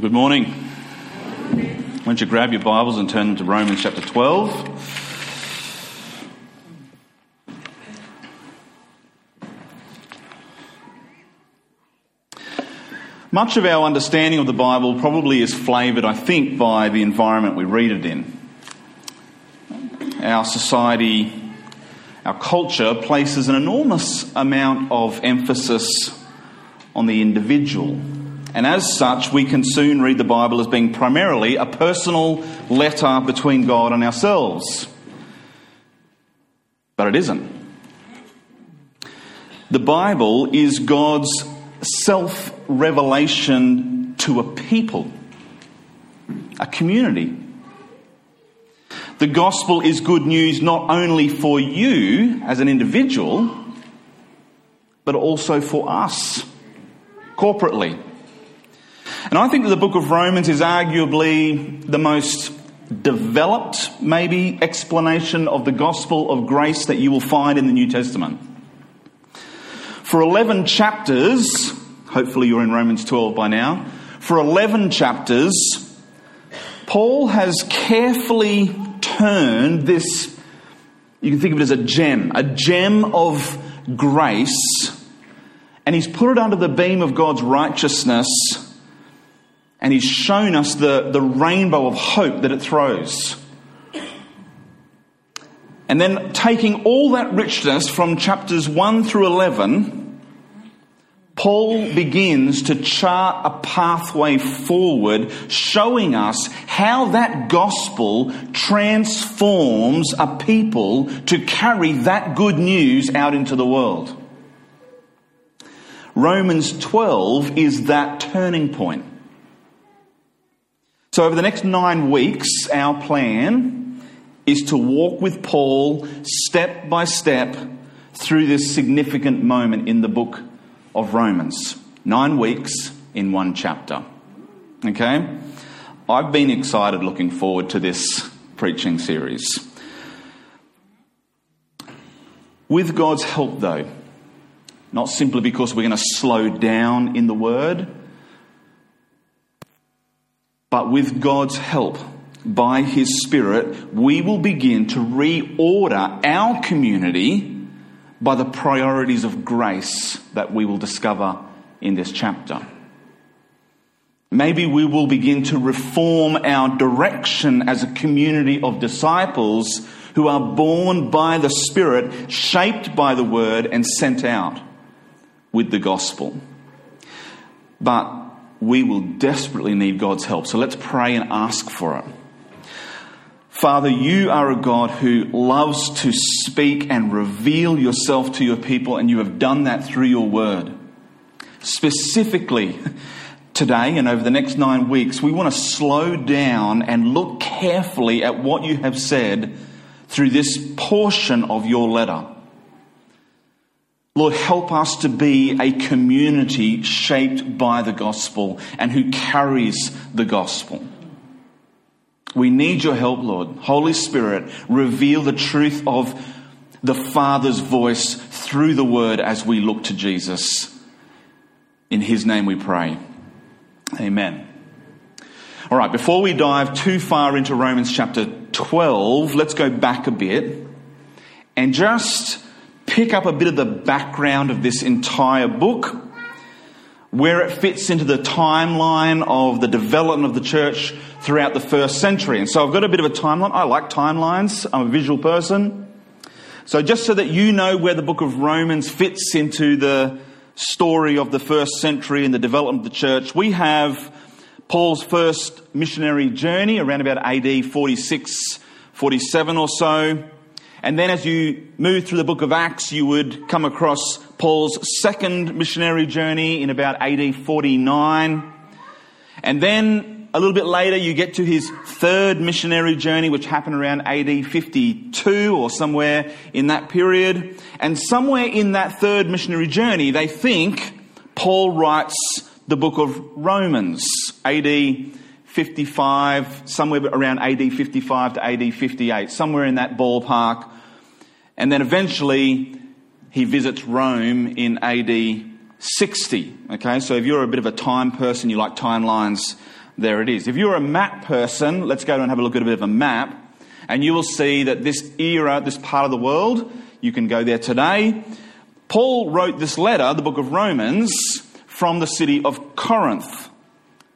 Good morning. Why don't you grab your Bibles and turn to Romans chapter 12? Much of our understanding of the Bible probably is flavoured, I think, by the environment we read it in. Our society, our culture places an enormous amount of emphasis on the individual and as such, we can soon read the Bible as being primarily a personal letter between God and ourselves. But it isn't. The Bible is God's self revelation to a people, a community. The gospel is good news not only for you as an individual, but also for us corporately. And I think that the book of Romans is arguably the most developed, maybe, explanation of the gospel of grace that you will find in the New Testament. For 11 chapters, hopefully you're in Romans 12 by now, for 11 chapters, Paul has carefully turned this, you can think of it as a gem, a gem of grace, and he's put it under the beam of God's righteousness and he's shown us the, the rainbow of hope that it throws. And then taking all that richness from chapters 1 through 11, Paul begins to chart a pathway forward, showing us how that gospel transforms a people to carry that good news out into the world. Romans 12 is that turning point. So, over the next nine weeks, our plan is to walk with Paul step by step through this significant moment in the book of Romans. Nine weeks in one chapter. Okay? I've been excited looking forward to this preaching series. With God's help, though, not simply because we're going to slow down in the word, but with God's help, by His Spirit, we will begin to reorder our community by the priorities of grace that we will discover in this chapter. Maybe we will begin to reform our direction as a community of disciples who are born by the Spirit, shaped by the Word, and sent out with the gospel. But we will desperately need God's help. So let's pray and ask for it. Father, you are a God who loves to speak and reveal yourself to your people, and you have done that through your word. Specifically, today and over the next nine weeks, we want to slow down and look carefully at what you have said through this portion of your letter. Lord, help us to be a community shaped by the gospel and who carries the gospel. We need your help, Lord. Holy Spirit, reveal the truth of the Father's voice through the word as we look to Jesus. In his name we pray. Amen. All right, before we dive too far into Romans chapter 12, let's go back a bit and just pick up a bit of the background of this entire book, where it fits into the timeline of the development of the church throughout the first century. And so I've got a bit of a timeline. I like timelines, I'm a visual person. So just so that you know where the book of Romans fits into the story of the first century and the development of the church, we have Paul's first missionary journey around about AD 46, 47 or so. And then as you move through the book of Acts, you would come across Paul's second missionary journey in about AD 49. And then a little bit later, you get to his third missionary journey, which happened around AD 52 or somewhere in that period. And somewhere in that third missionary journey, they think Paul writes the book of Romans, AD 55, somewhere around AD 55 to AD 58, somewhere in that ballpark. And then eventually he visits Rome in AD 60. Okay, so if you're a bit of a time person, you like timelines, there it is. If you're a map person, let's go and have a look at a bit of a map, and you will see that this era, this part of the world, you can go there today. Paul wrote this letter, the book of Romans, from the city of Corinth.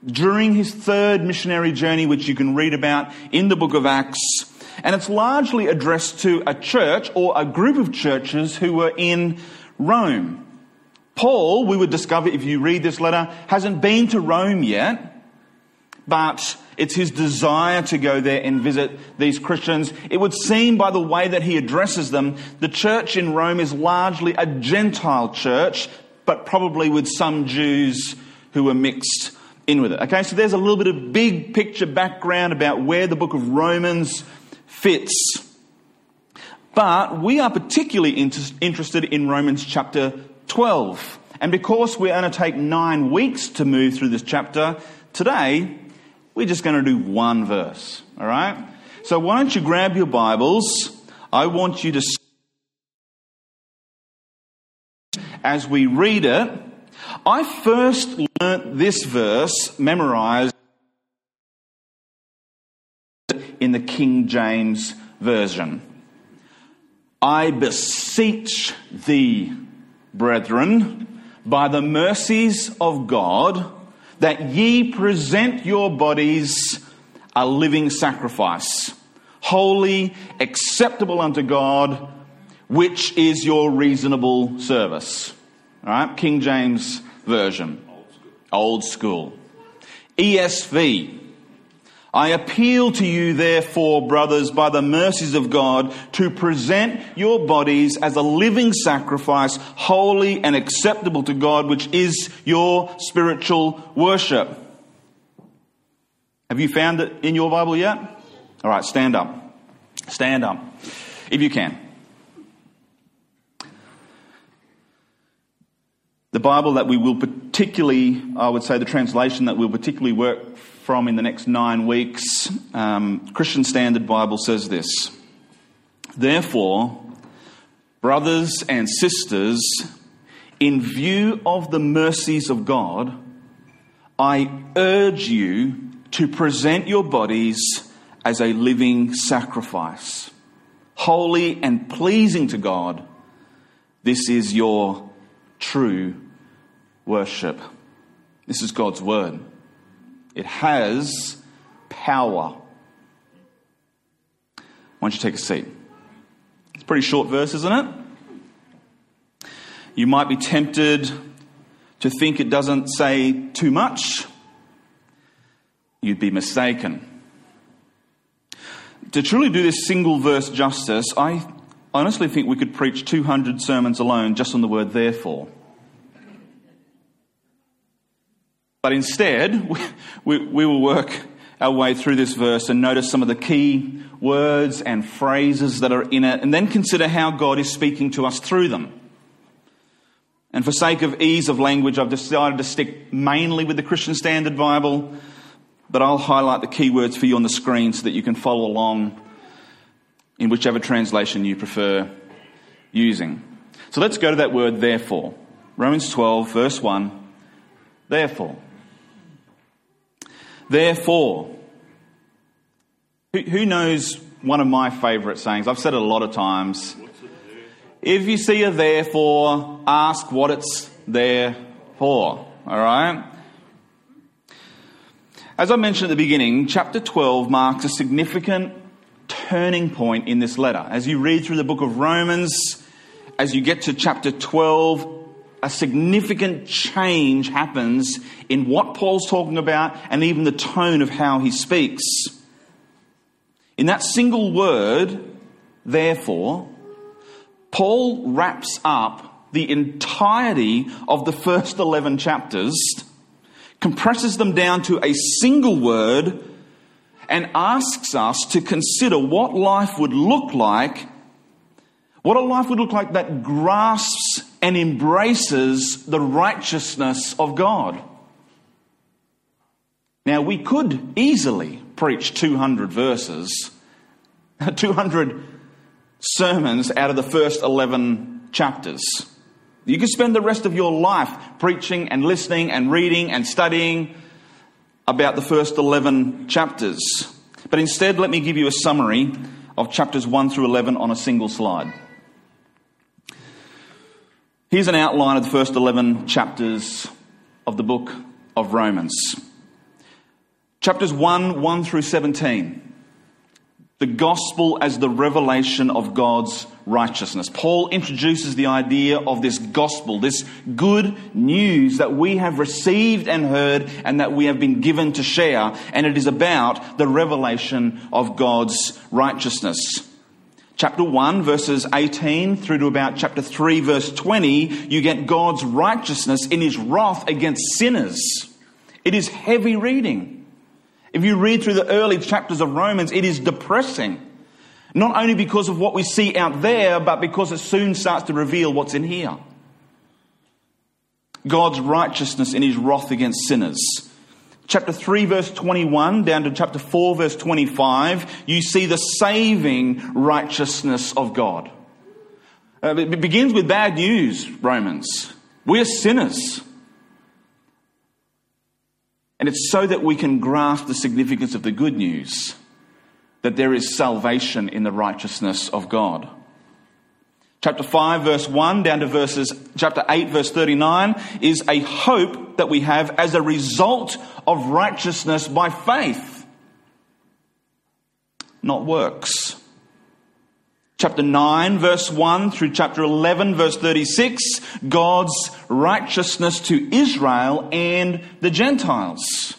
During his third missionary journey, which you can read about in the book of Acts, and it's largely addressed to a church or a group of churches who were in Rome. Paul, we would discover if you read this letter, hasn't been to Rome yet but it's his desire to go there and visit these Christians. It would seem by the way that he addresses them, the church in Rome is largely a Gentile church, but probably with some Jews who were mixed in with it. Okay, so there's a little bit of big picture background about where the book of Romans fits. But we are particularly inter- interested in Romans chapter 12. And because we're going to take nine weeks to move through this chapter, today we're just going to do one verse, all right? So why don't you grab your Bibles? I want you to, as we read it, I first learnt this verse memorized in the King James Version. I beseech thee, brethren, by the mercies of God, that ye present your bodies a living sacrifice, holy, acceptable unto God, which is your reasonable service. All right, King James Version, old school. ESV, I appeal to you, therefore, brothers, by the mercies of God, to present your bodies as a living sacrifice, holy and acceptable to God, which is your spiritual worship. Have you found it in your Bible yet? All right, stand up. Stand up, if you can. The Bible that we will particularly, I would say, the translation that we'll particularly work from in the next nine weeks, um, Christian Standard Bible says this Therefore, brothers and sisters, in view of the mercies of God, I urge you to present your bodies as a living sacrifice, holy and pleasing to God. This is your true worship. This is God's word. It has power. Why don't you take a seat? It's a pretty short verse, isn't it? You might be tempted to think it doesn't say too much. You'd be mistaken. To truly do this single verse justice, I honestly think we could preach 200 sermons alone just on the word therefore. But instead, we, we, we, will work our way through this verse and notice some of the key words and phrases that are in it, and then consider how God is speaking to us through them. And for sake of ease of language, I've decided to stick mainly with the Christian Standard Bible, but I'll highlight the key words for you on the screen so that you can follow along in whichever translation you prefer using. So let's go to that word, therefore. Romans 12, verse 1. Therefore. Therefore, who knows one of my favourite sayings? I've said it a lot of times. If you see a therefore, ask what it's there for. All right? As I mentioned at the beginning, chapter 12 marks a significant turning point in this letter. As you read through the book of Romans, as you get to chapter 12, a significant change happens in what Paul's talking about and even the tone of how he speaks. In that single word, therefore, Paul wraps up the entirety of the first 11 chapters, compresses them down to a single word, and asks us to consider what life would look like, what a life would look like that grasps and embraces the righteousness of God. Now, we could easily preach 200 verses, 200 sermons out of the first 11 chapters. You could spend the rest of your life preaching and listening and reading and studying about the first 11 chapters. But instead, let me give you a summary of chapters 1 through 11 on a single slide. Here's an outline of the first 11 chapters of the book of Romans. Chapters 1, 1 through 17 the gospel as the revelation of God's righteousness. Paul introduces the idea of this gospel, this good news that we have received and heard and that we have been given to share, and it is about the revelation of God's righteousness. Chapter 1, verses 18 through to about chapter 3, verse 20, you get God's righteousness in his wrath against sinners. It is heavy reading. If you read through the early chapters of Romans, it is depressing. Not only because of what we see out there, but because it soon starts to reveal what's in here. God's righteousness in his wrath against sinners. Chapter 3, verse 21, down to chapter 4, verse 25, you see the saving righteousness of God. Uh, it begins with bad news, Romans. We're sinners. And it's so that we can grasp the significance of the good news that there is salvation in the righteousness of God. Chapter 5, verse 1 down to verses, chapter 8, verse 39 is a hope that we have as a result of righteousness by faith, not works chapter 9, verse 1 through chapter 11, verse 36, God's righteousness to Israel and the Gentiles.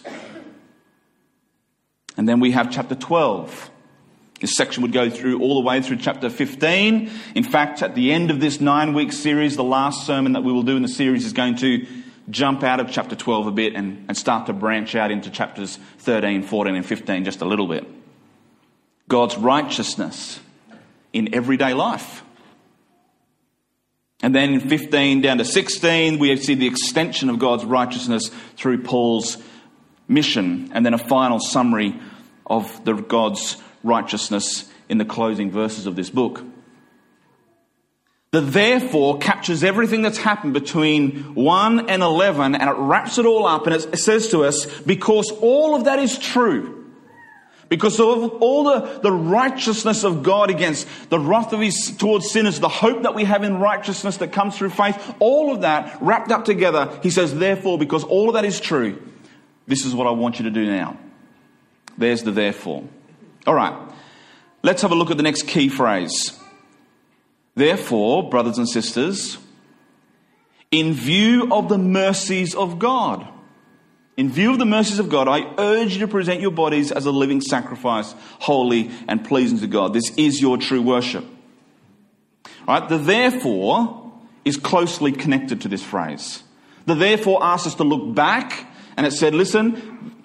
And then we have chapter 12. This section would go through all the way through chapter 15. In fact, at the end of this nine week series, the last sermon that we will do in the series is going to jump out of chapter 12 a bit and, and start to branch out into chapters 13, 14, and 15 just a little bit. God's righteousness in everyday life. And then in 15 down to 16, we see the extension of God's righteousness through Paul's mission, and then a final summary of the God's righteousness in the closing verses of this book. The therefore captures everything that's happened between 1 and 11 and it wraps it all up and it says to us, because all of that is true, because of all the, the righteousness of God against the wrath of His towards sinners, the hope that we have in righteousness that comes through faith, all of that wrapped up together, He says, therefore, because all of that is true, this is what I want you to do now. There's the therefore. All right, let's have a look at the next key phrase. Therefore, brothers and sisters, in view of the mercies of God, in view of the mercies of God, I urge you to present your bodies as a living sacrifice, holy and pleasing to God. This is your true worship. Right? The therefore is closely connected to this phrase. The therefore asks us to look back, and it said, listen,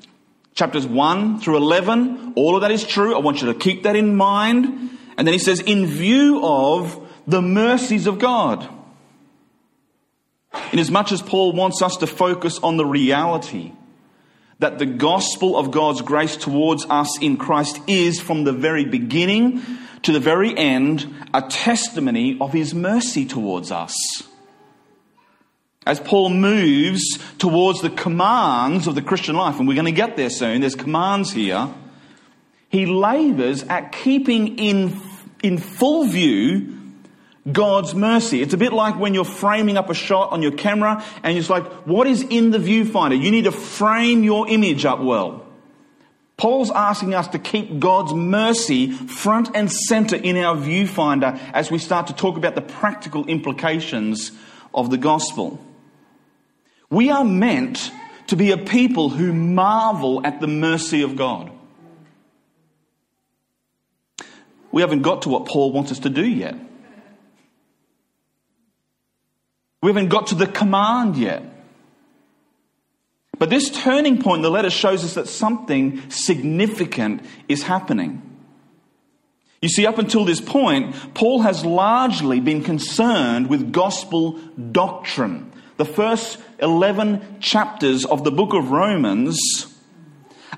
chapters 1 through 11, all of that is true. I want you to keep that in mind. And then he says, in view of the mercies of God. Inasmuch as Paul wants us to focus on the reality that the gospel of God's grace towards us in Christ is from the very beginning to the very end a testimony of his mercy towards us. As Paul moves towards the commands of the Christian life, and we're going to get there soon, there's commands here, he labors at keeping in, in full view God's mercy. It's a bit like when you're framing up a shot on your camera and it's like, what is in the viewfinder? You need to frame your image up well. Paul's asking us to keep God's mercy front and center in our viewfinder as we start to talk about the practical implications of the gospel. We are meant to be a people who marvel at the mercy of God. We haven't got to what Paul wants us to do yet. We haven't got to the command yet. But this turning point in the letter shows us that something significant is happening. You see, up until this point, Paul has largely been concerned with gospel doctrine. The first 11 chapters of the book of Romans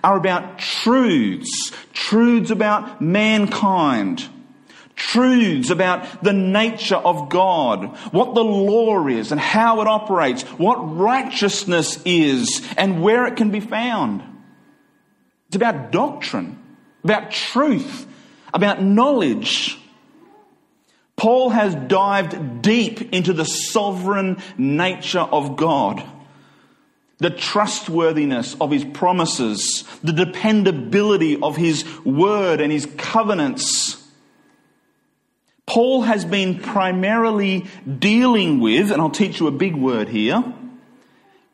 are about truths, truths about mankind truths about the nature of God, what the law is and how it operates, what righteousness is and where it can be found. It's about doctrine, about truth, about knowledge. Paul has dived deep into the sovereign nature of God, the trustworthiness of his promises, the dependability of his word and his covenants. Paul has been primarily dealing with, and I'll teach you a big word here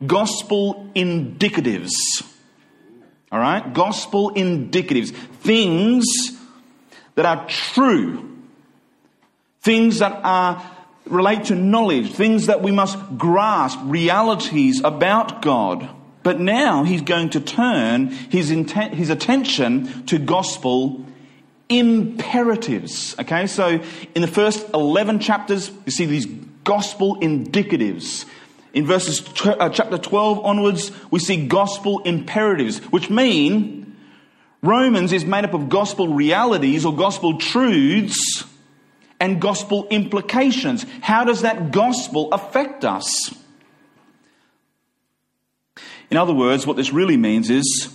gospel indicatives. All right? Gospel indicatives. Things that are true. Things that are relate to knowledge, things that we must grasp, realities about God. But now he's going to turn his, intent, his attention to gospel imperatives. Okay, so in the first 11 chapters, you see these gospel indicatives. In verses uh, chapter 12 onwards, we see gospel imperatives, which mean Romans is made up of gospel realities or gospel truths and gospel implications. How does that gospel affect us? In other words, what this really means is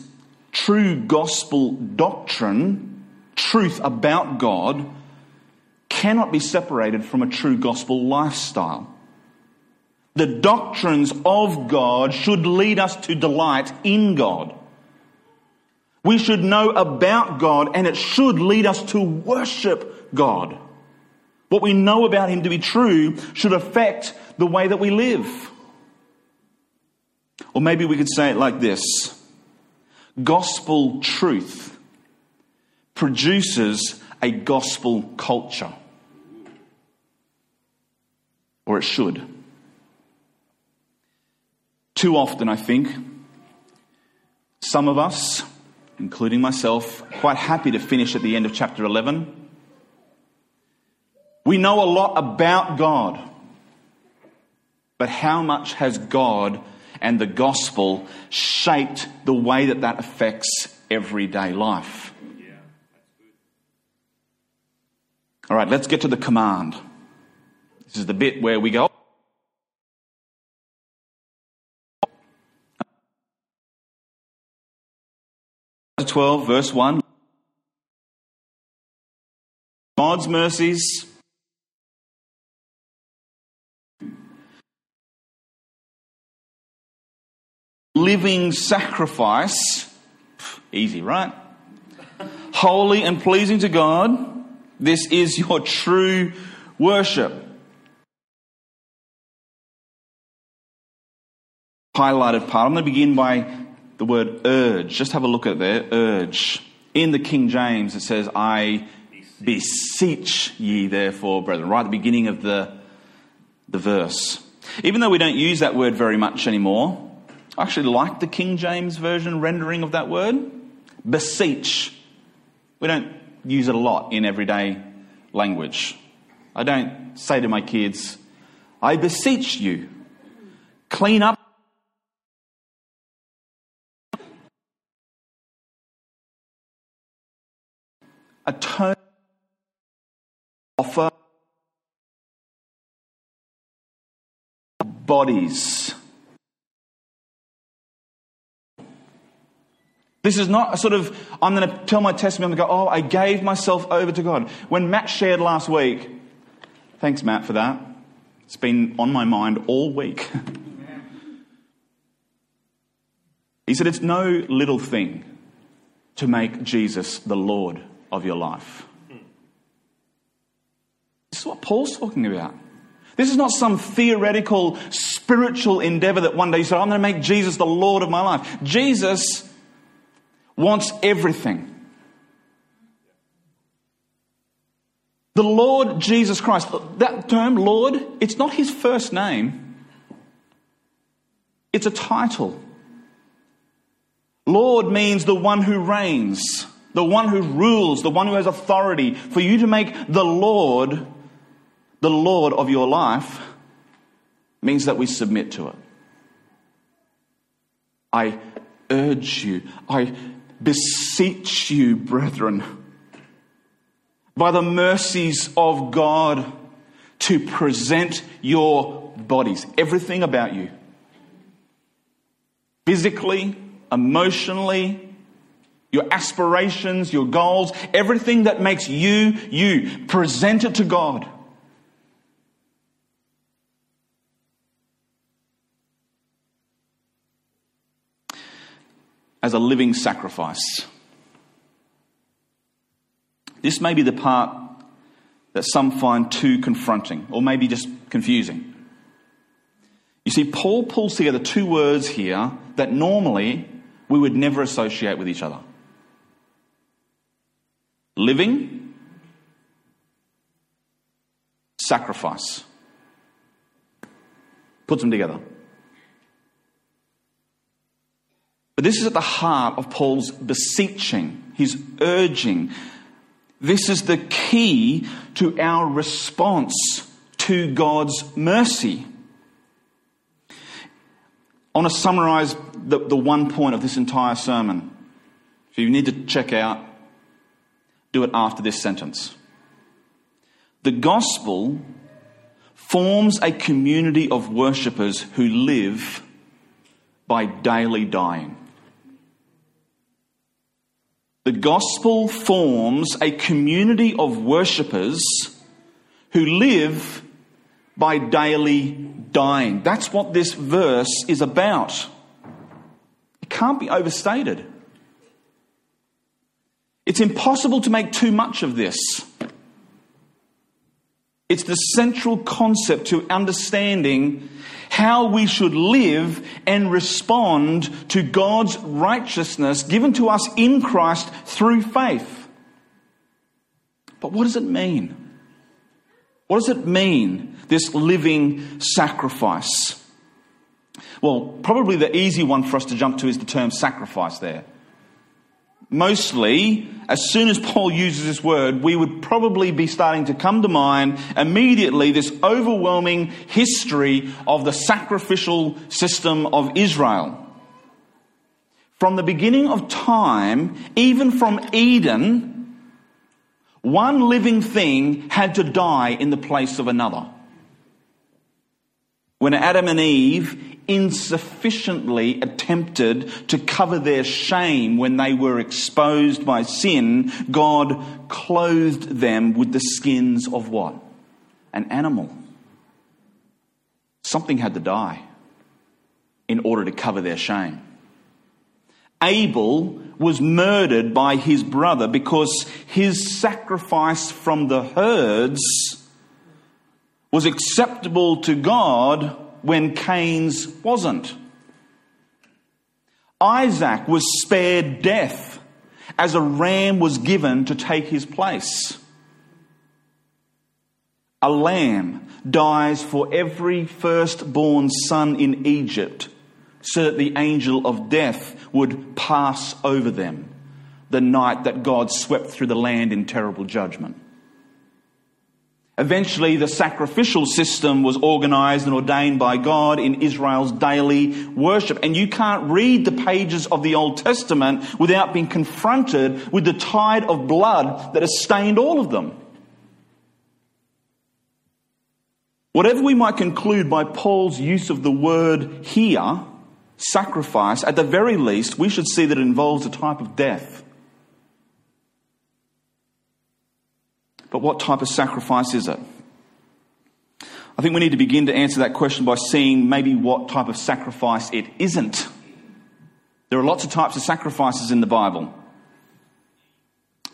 true gospel doctrine, truth about God, cannot be separated from a true gospel lifestyle. The doctrines of God should lead us to delight in God. We should know about God and it should lead us to worship God. What we know about Him to be true should affect the way that we live. Or maybe we could say it like this Gospel truth produces a gospel culture. Or it should. Too often, I think, some of us, including myself, quite happy to finish at the end of chapter 11. We know a lot about God, but how much has God and the gospel shaped the way that that affects everyday life? All right, let's get to the command. This is the bit where we go, 12, verse 1. God's mercies. Living sacrifice. Easy, right? Holy and pleasing to God. This is your true worship. Highlighted part. I'm going to begin by the word urge. Just have a look at there, urge. In the King James, it says, I beseech ye, therefore, brethren, right at the beginning of the, the verse. Even though we don't use that word very much anymore, I actually like the King James Version rendering of that word. Beseech. We don't use it a lot in everyday language. I don't say to my kids, I beseech you, clean up atone, offer bodies. This is not a sort of, I'm going to tell my testimony, to go, oh, I gave myself over to God. When Matt shared last week, thanks, Matt, for that. It's been on my mind all week. he said, it's no little thing to make Jesus the Lord of your life. This is what Paul's talking about. This is not some theoretical spiritual endeavor that one day you said, I'm going to make Jesus the Lord of my life. Jesus wants everything. The Lord Jesus Christ, that term, Lord, it's not his first name, it's a title. Lord means the one who reigns the one who rules, the one who has authority, for you to make the Lord the Lord of your life means that we submit to it. I urge you, I beseech you, brethren, by the mercies of God, to present your bodies, everything about you, physically, emotionally, your aspirations, your goals, everything that makes you you. Present it to God. As a living sacrifice. This may be the part that some find too confronting or maybe just confusing. You see, Paul pulls together two words here that normally we would never associate with each other living, sacrifice. Puts them together. But this is at the heart of Paul's beseeching, his urging. This is the key to our response to God's mercy. I want to summarize the, the one point of this entire sermon. If you need to check out, do it after this sentence. The gospel forms a community of worshippers who live by daily dying. The gospel forms a community of worshippers who live by daily dying. That's what this verse is about. It can't be overstated. It's impossible to make too much of this. It's the central concept to understanding how we should live and respond to God's righteousness given to us in Christ through faith. But what does it mean? What does it mean, this living sacrifice? Well, probably the easy one for us to jump to is the term sacrifice there. Mostly, as soon as Paul uses this word, we would probably be starting to come to mind immediately this overwhelming history of the sacrificial system of Israel. From the beginning of time, even from Eden, one living thing had to die in the place of another. When Adam and Eve insufficiently attempted to cover their shame when they were exposed by sin, God clothed them with the skins of what? An animal. Something had to die in order to cover their shame. Abel was murdered by his brother because his sacrifice from the herds was acceptable to God when Cain's wasn't. Isaac was spared death as a ram was given to take his place. A lamb dies for every firstborn son in Egypt so that the angel of death would pass over them the night that God swept through the land in terrible judgment. Eventually, the sacrificial system was organized and ordained by God in Israel's daily worship. And you can't read the pages of the Old Testament without being confronted with the tide of blood that has stained all of them. Whatever we might conclude by Paul's use of the word here, sacrifice, at the very least, we should see that it involves a type of death. But what type of sacrifice is it? I think we need to begin to answer that question by seeing maybe what type of sacrifice it isn't. There are lots of types of sacrifices in the Bible.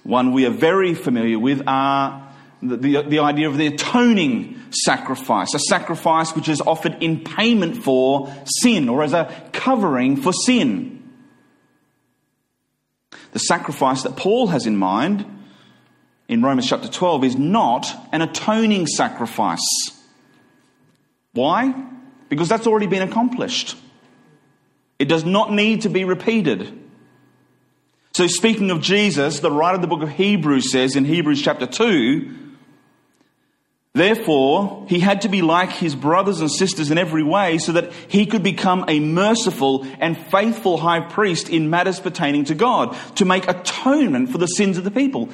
One we are very familiar with are the, the, the, idea of the atoning sacrifice, a sacrifice which is offered in payment for sin or as a covering for sin. The sacrifice that Paul has in mind in Romans chapter 12 is not an atoning sacrifice. Why? Because that's already been accomplished. It does not need to be repeated. So, speaking of Jesus, the writer of the book of Hebrews says in Hebrews chapter 2 Therefore, he had to be like his brothers and sisters in every way so that he could become a merciful and faithful high priest in matters pertaining to God, to make atonement for the sins of the people.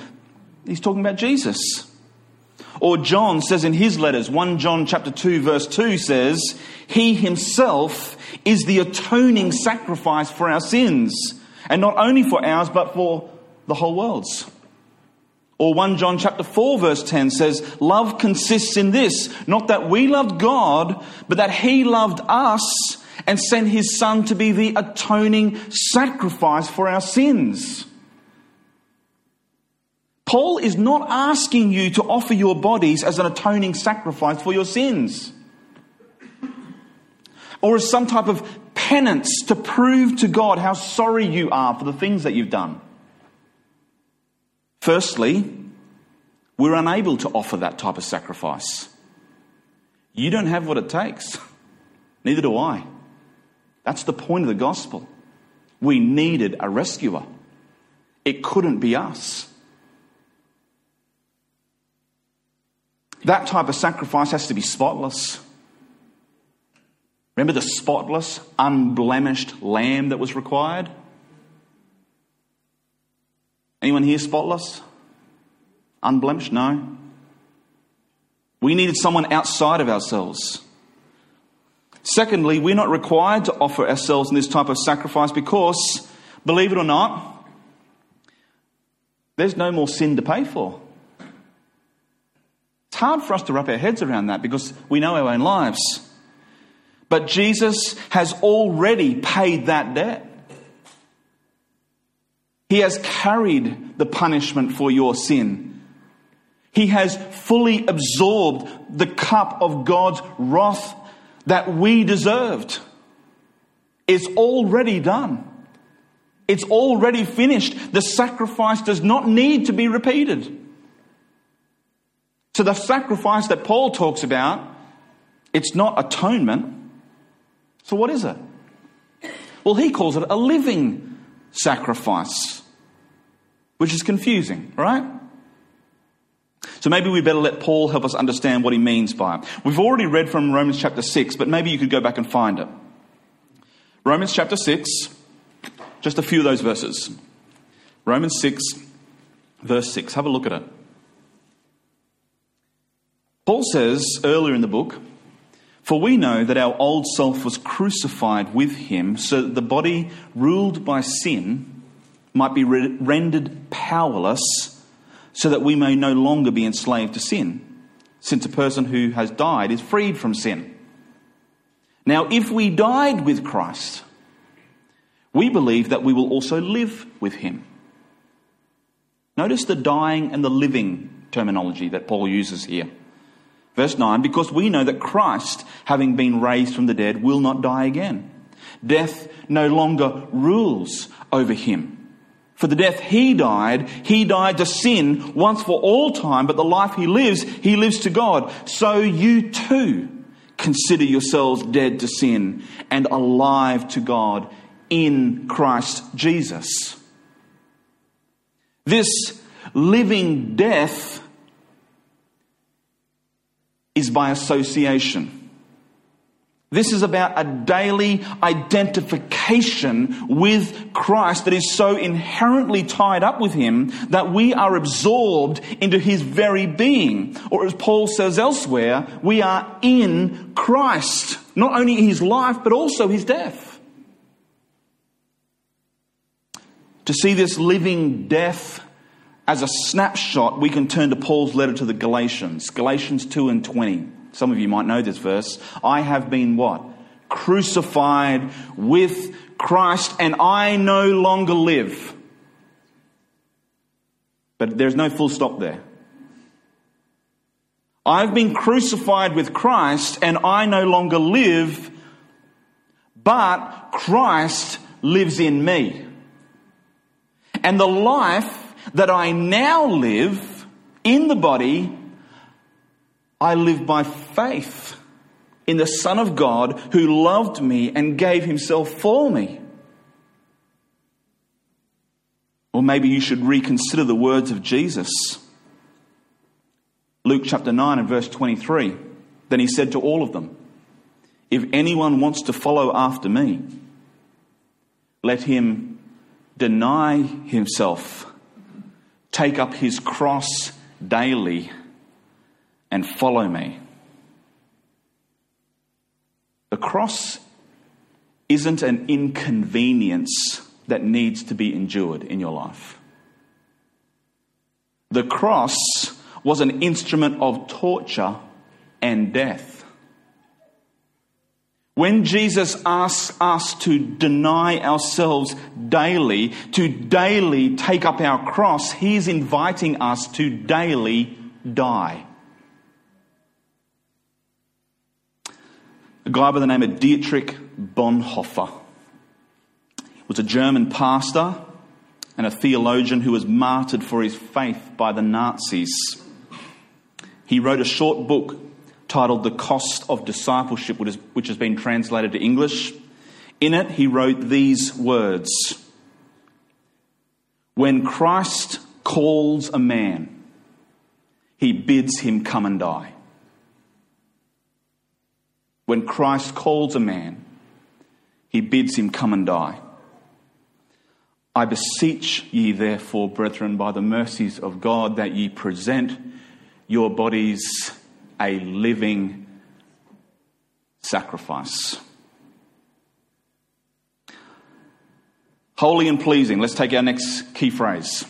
He's talking about Jesus. Or John says in his letters, 1 John chapter 2 verse 2 says, He himself is the atoning sacrifice for our sins, And not only for ours, but for the whole world's. Or 1 John chapter 4 verse 10 says, Love consists in this, not that we loved God, but that He loved us and sent His Son to be the atoning sacrifice for our sins. Paul is not asking you to offer your bodies as an atoning sacrifice for your sins. Or as some type of penance to prove to God how sorry you are for the things that you've done. Firstly, we're unable to offer that type of sacrifice. You don't have what it takes. Neither do I. That's the point of the gospel. We needed a rescuer. It couldn't be us. That type of sacrifice has to be spotless. Remember the spotless, unblemished lamb that was required? Anyone here spotless? Unblemished? No. We needed someone outside of ourselves. Secondly, we're not required to offer ourselves in this type of sacrifice because, believe it or not, there's no more sin to pay for. Hard for us to wrap our heads around that because we know our own lives. But Jesus has already paid that debt. He has carried the punishment for your sin. He has fully absorbed the cup of God's wrath that we deserved. It's already done. It's already finished. The sacrifice does not need to be repeated. So, the sacrifice that Paul talks about, it's not atonement. So, what is it? Well, he calls it a living sacrifice, which is confusing, right? So maybe we better let Paul help us understand what he means by it. We've already read from Romans chapter 6, but maybe you could go back and find it. Romans chapter 6, just a few of those verses. Romans 6, verse 6. Have a look at it. Paul says earlier in the book, For we know that our old self was crucified with him, so that the body ruled by sin might be rendered powerless so that we may no longer be enslaved to sin, since a person who has died is freed from sin. Now, if we died with Christ, we believe that we will also live with him. Notice the dying and the living terminology that Paul uses here. Verse 9, because we know that Christ, having been raised from the dead, will not die again. Death no longer rules over him. For the death he died, he died to sin once for all time, but the life he lives, he lives to God. So you too consider yourselves dead to sin and alive to God in Christ Jesus. This living death is by association. This is about a daily identification with Christ that is so inherently tied up with Him that we are absorbed into His very being. Or as Paul says elsewhere, we are in Christ. Not only His life, but also His death. To see this living death as a snapshot, we can turn to Paul's letter to the Galatians, Galatians 2 and 20. Some of you might know this verse. I have been what? Crucified with Christ, and I no longer live. But there's no full stop there. I've been crucified with Christ, and I no longer live, but Christ lives in me. And the life that I now live in the body I live by faith in the Son of God who loved me and gave himself for me. Or maybe you should reconsider the words of Jesus. Luke chapter 9 and verse 23. Then he said to all of them, If anyone wants to follow after me, let him deny himself, take up his cross daily and follow me. The cross isn't an inconvenience that needs to be endured in your life. The cross was an instrument of torture and death. When Jesus asks us to deny ourselves daily, to daily take up our cross, he's inviting us to daily die. A guy by the name of Dietrich Bonhoeffer was a German pastor and a theologian who was martyred for his faith by the Nazis. He wrote a short book titled The Cost of Discipleship, which has been translated to English. In it, he wrote these words When Christ calls a man, he bids him come and die. When Christ calls a man, he bids him come and die. I beseech ye, therefore, brethren, by the mercies of God, that ye present your bodies a living sacrifice. Holy and pleasing. Let's take our next key phrase.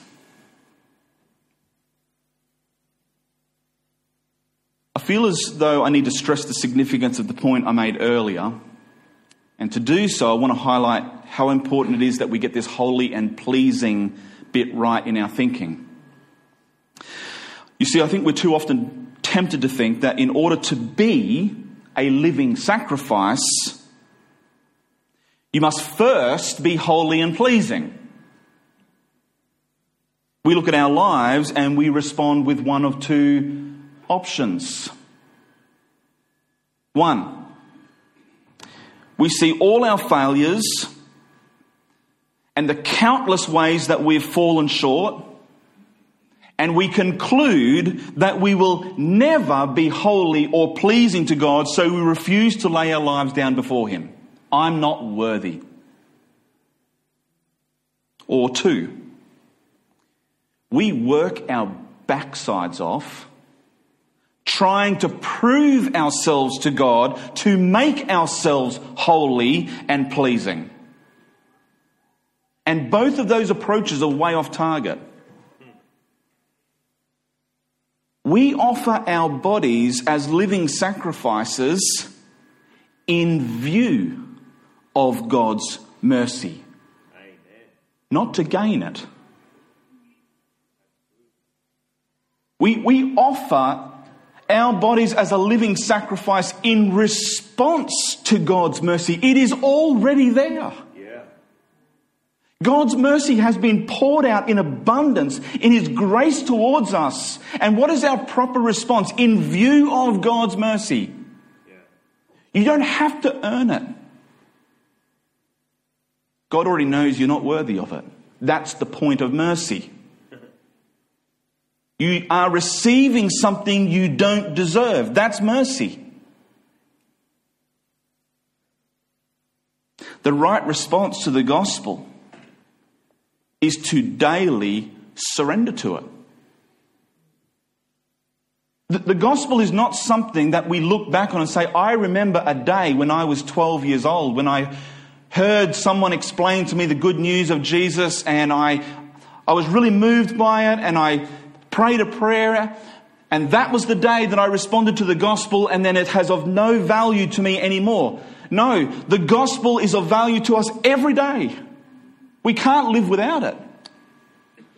I feel as though I need to stress the significance of the point I made earlier. And to do so, I want to highlight how important it is that we get this holy and pleasing bit right in our thinking. You see, I think we're too often tempted to think that in order to be a living sacrifice, you must first be holy and pleasing. We look at our lives and we respond with one of two options. One, we see all our failures and the countless ways that we've fallen short, and we conclude that we will never be holy or pleasing to God, so we refuse to lay our lives down before Him. I'm not worthy. Or two, we work our backsides off trying to prove ourselves to God to make ourselves holy and pleasing. And both of those approaches are way off target. We offer our bodies as living sacrifices in view of God's mercy, Amen. not to gain it. We, we offer our bodies as a living sacrifice in response to God's mercy. It is already there. God's mercy has been poured out in abundance in His grace towards us. And what is our proper response in view of God's mercy? You don't have to earn it. God already knows you're not worthy of it. That's the point of mercy. You are receiving something you don't deserve. That's mercy. The right response to the gospel is to daily surrender to it. The, gospel is not something that we look back on and say, I remember a day when I was 12 years old, when I heard someone explain to me the good news of Jesus, and I, I was really moved by it, and I prayed a prayer, and that was the day that I responded to the gospel, and then it has of no value to me anymore. No, the gospel is of value to us every day. We can't live without it.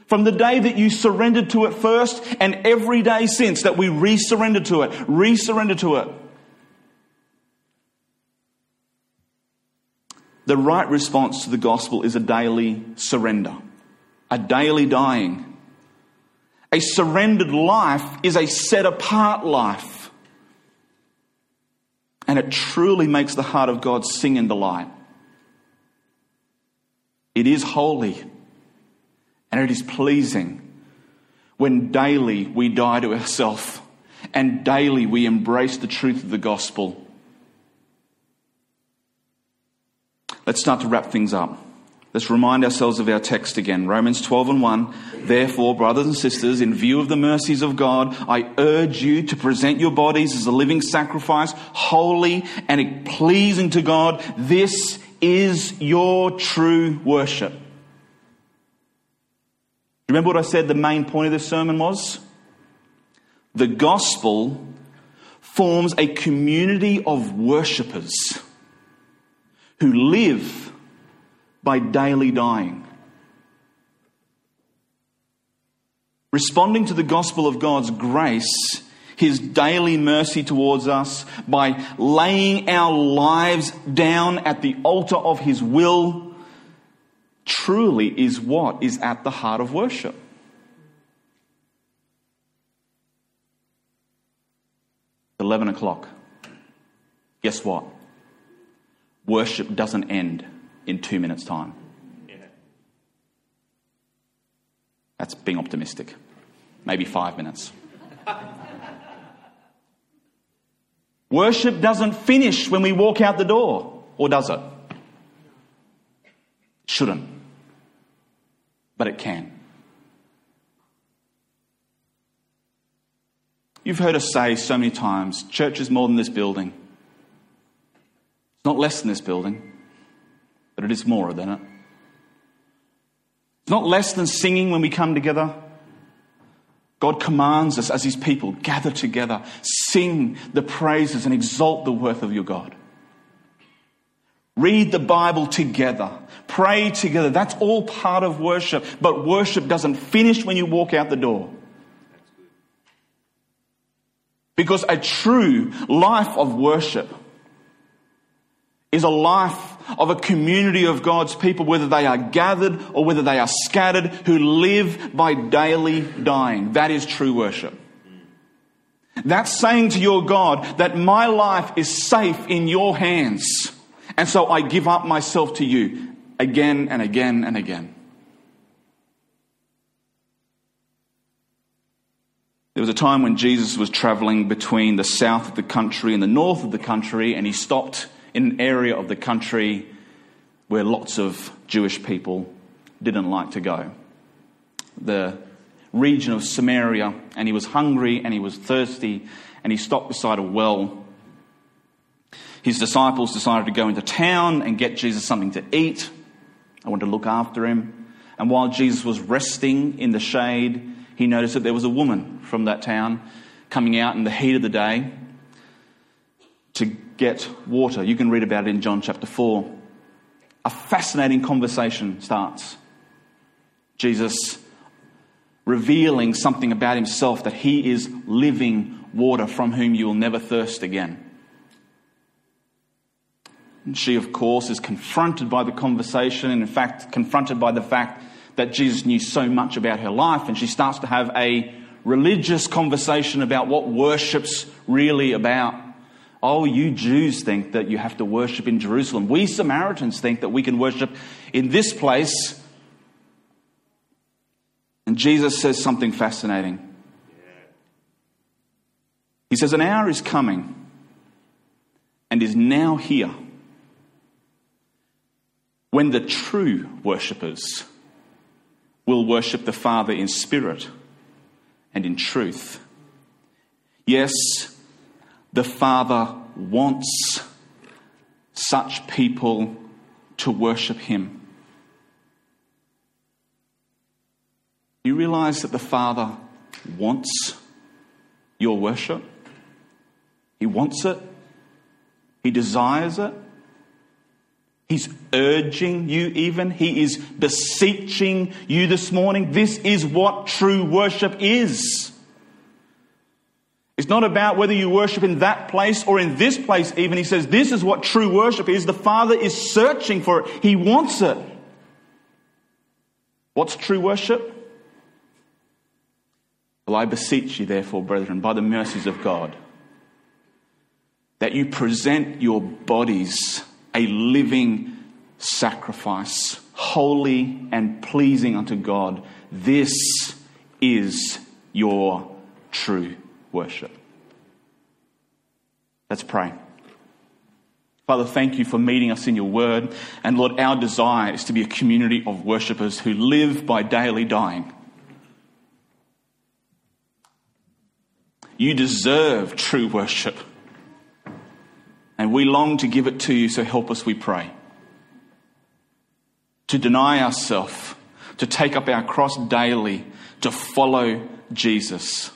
From the day that you surrendered to it first, and every day since that we resurrender to it, resurrender to it. The right response to the gospel is a daily surrender, a daily dying a surrendered life is a set apart life. And it truly makes the heart of God sing in delight. It is holy and it is pleasing when daily we die to ourselves and daily we embrace the truth of the gospel. Let's start to wrap things up. Let's remind ourselves of our text again. Romans 12 and 1. Therefore, brothers and sisters, in view of the mercies of God, I urge you to present your bodies as a living sacrifice, holy and pleasing to God. This is your true worship. Remember what I said the main point of this sermon was? The gospel forms a community of worshippers who live by daily dying. Responding to the gospel of God's grace, His daily mercy towards us, by laying our lives down at the altar of His will, truly is what is at the heart of worship. 11 o'clock. Guess what? Worship doesn't end in two minutes' time. That's being optimistic. Maybe five minutes. Worship doesn't finish when we walk out the door, or does it? Shouldn't. But it can. You've heard us say so many times church is more than this building. It's not less than this building, but it is more than it. It's not less than singing when we come together. God commands us as His people gather together, sing the praises, and exalt the worth of your God. Read the Bible together, pray together. That's all part of worship. But worship doesn't finish when you walk out the door. Because a true life of worship is a life of a community of God's people, whether they are gathered or whether they are scattered, who live by daily dying. That is true worship. That's saying to your God that my life is safe in your hands. And so I give up myself to you again and again and again. There was a time when Jesus was traveling between the south of the country and the north of the country, and he stopped in an area of the country where lots of Jewish people didn't like to go. The region of Samaria, and he was hungry and he was thirsty, and he stopped beside a well. His disciples decided to go into town and get Jesus something to eat. I wanted to look after him. And while Jesus was resting in the shade, he noticed that there was a woman from that town coming out in the heat of the day to get water. You can read about it in John chapter 4. A fascinating conversation starts. Jesus revealing something about himself that he is living water from whom you will never thirst again. And she, of course, is confronted by the conversation, and in fact, confronted by the fact that Jesus knew so much about her life, and she starts to have a religious conversation about what worship's really about. Oh, you Jews think that you have to worship in Jerusalem. We Samaritans think that we can worship in this place. And Jesus says something fascinating. He says, An hour is coming and is now here when the true worshippers will worship the Father in spirit and in truth. Yes, the Father wants such people to worship Him. You realize that the Father wants your worship? He wants it, He desires it. He's urging you, even. He is beseeching you this morning. This is what true worship is. It's not about whether you worship in that place or in this place, even. He says, This is what true worship is. The Father is searching for it, He wants it. What's true worship? Well, I beseech you, therefore, brethren, by the mercies of God, that you present your bodies a living sacrifice, holy and pleasing unto God. This is your true worship. Let's pray. Father, thank you for meeting us in your word. And Lord, our desire is to be a community of worshippers who live by daily dying. You deserve true worship. And we long to give it to you, so help us, we pray. To deny ourselves, to take up our cross daily, to follow Jesus.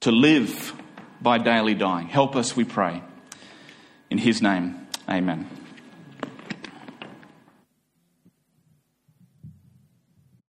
To live by daily dying. Help us, we pray. In his name, amen.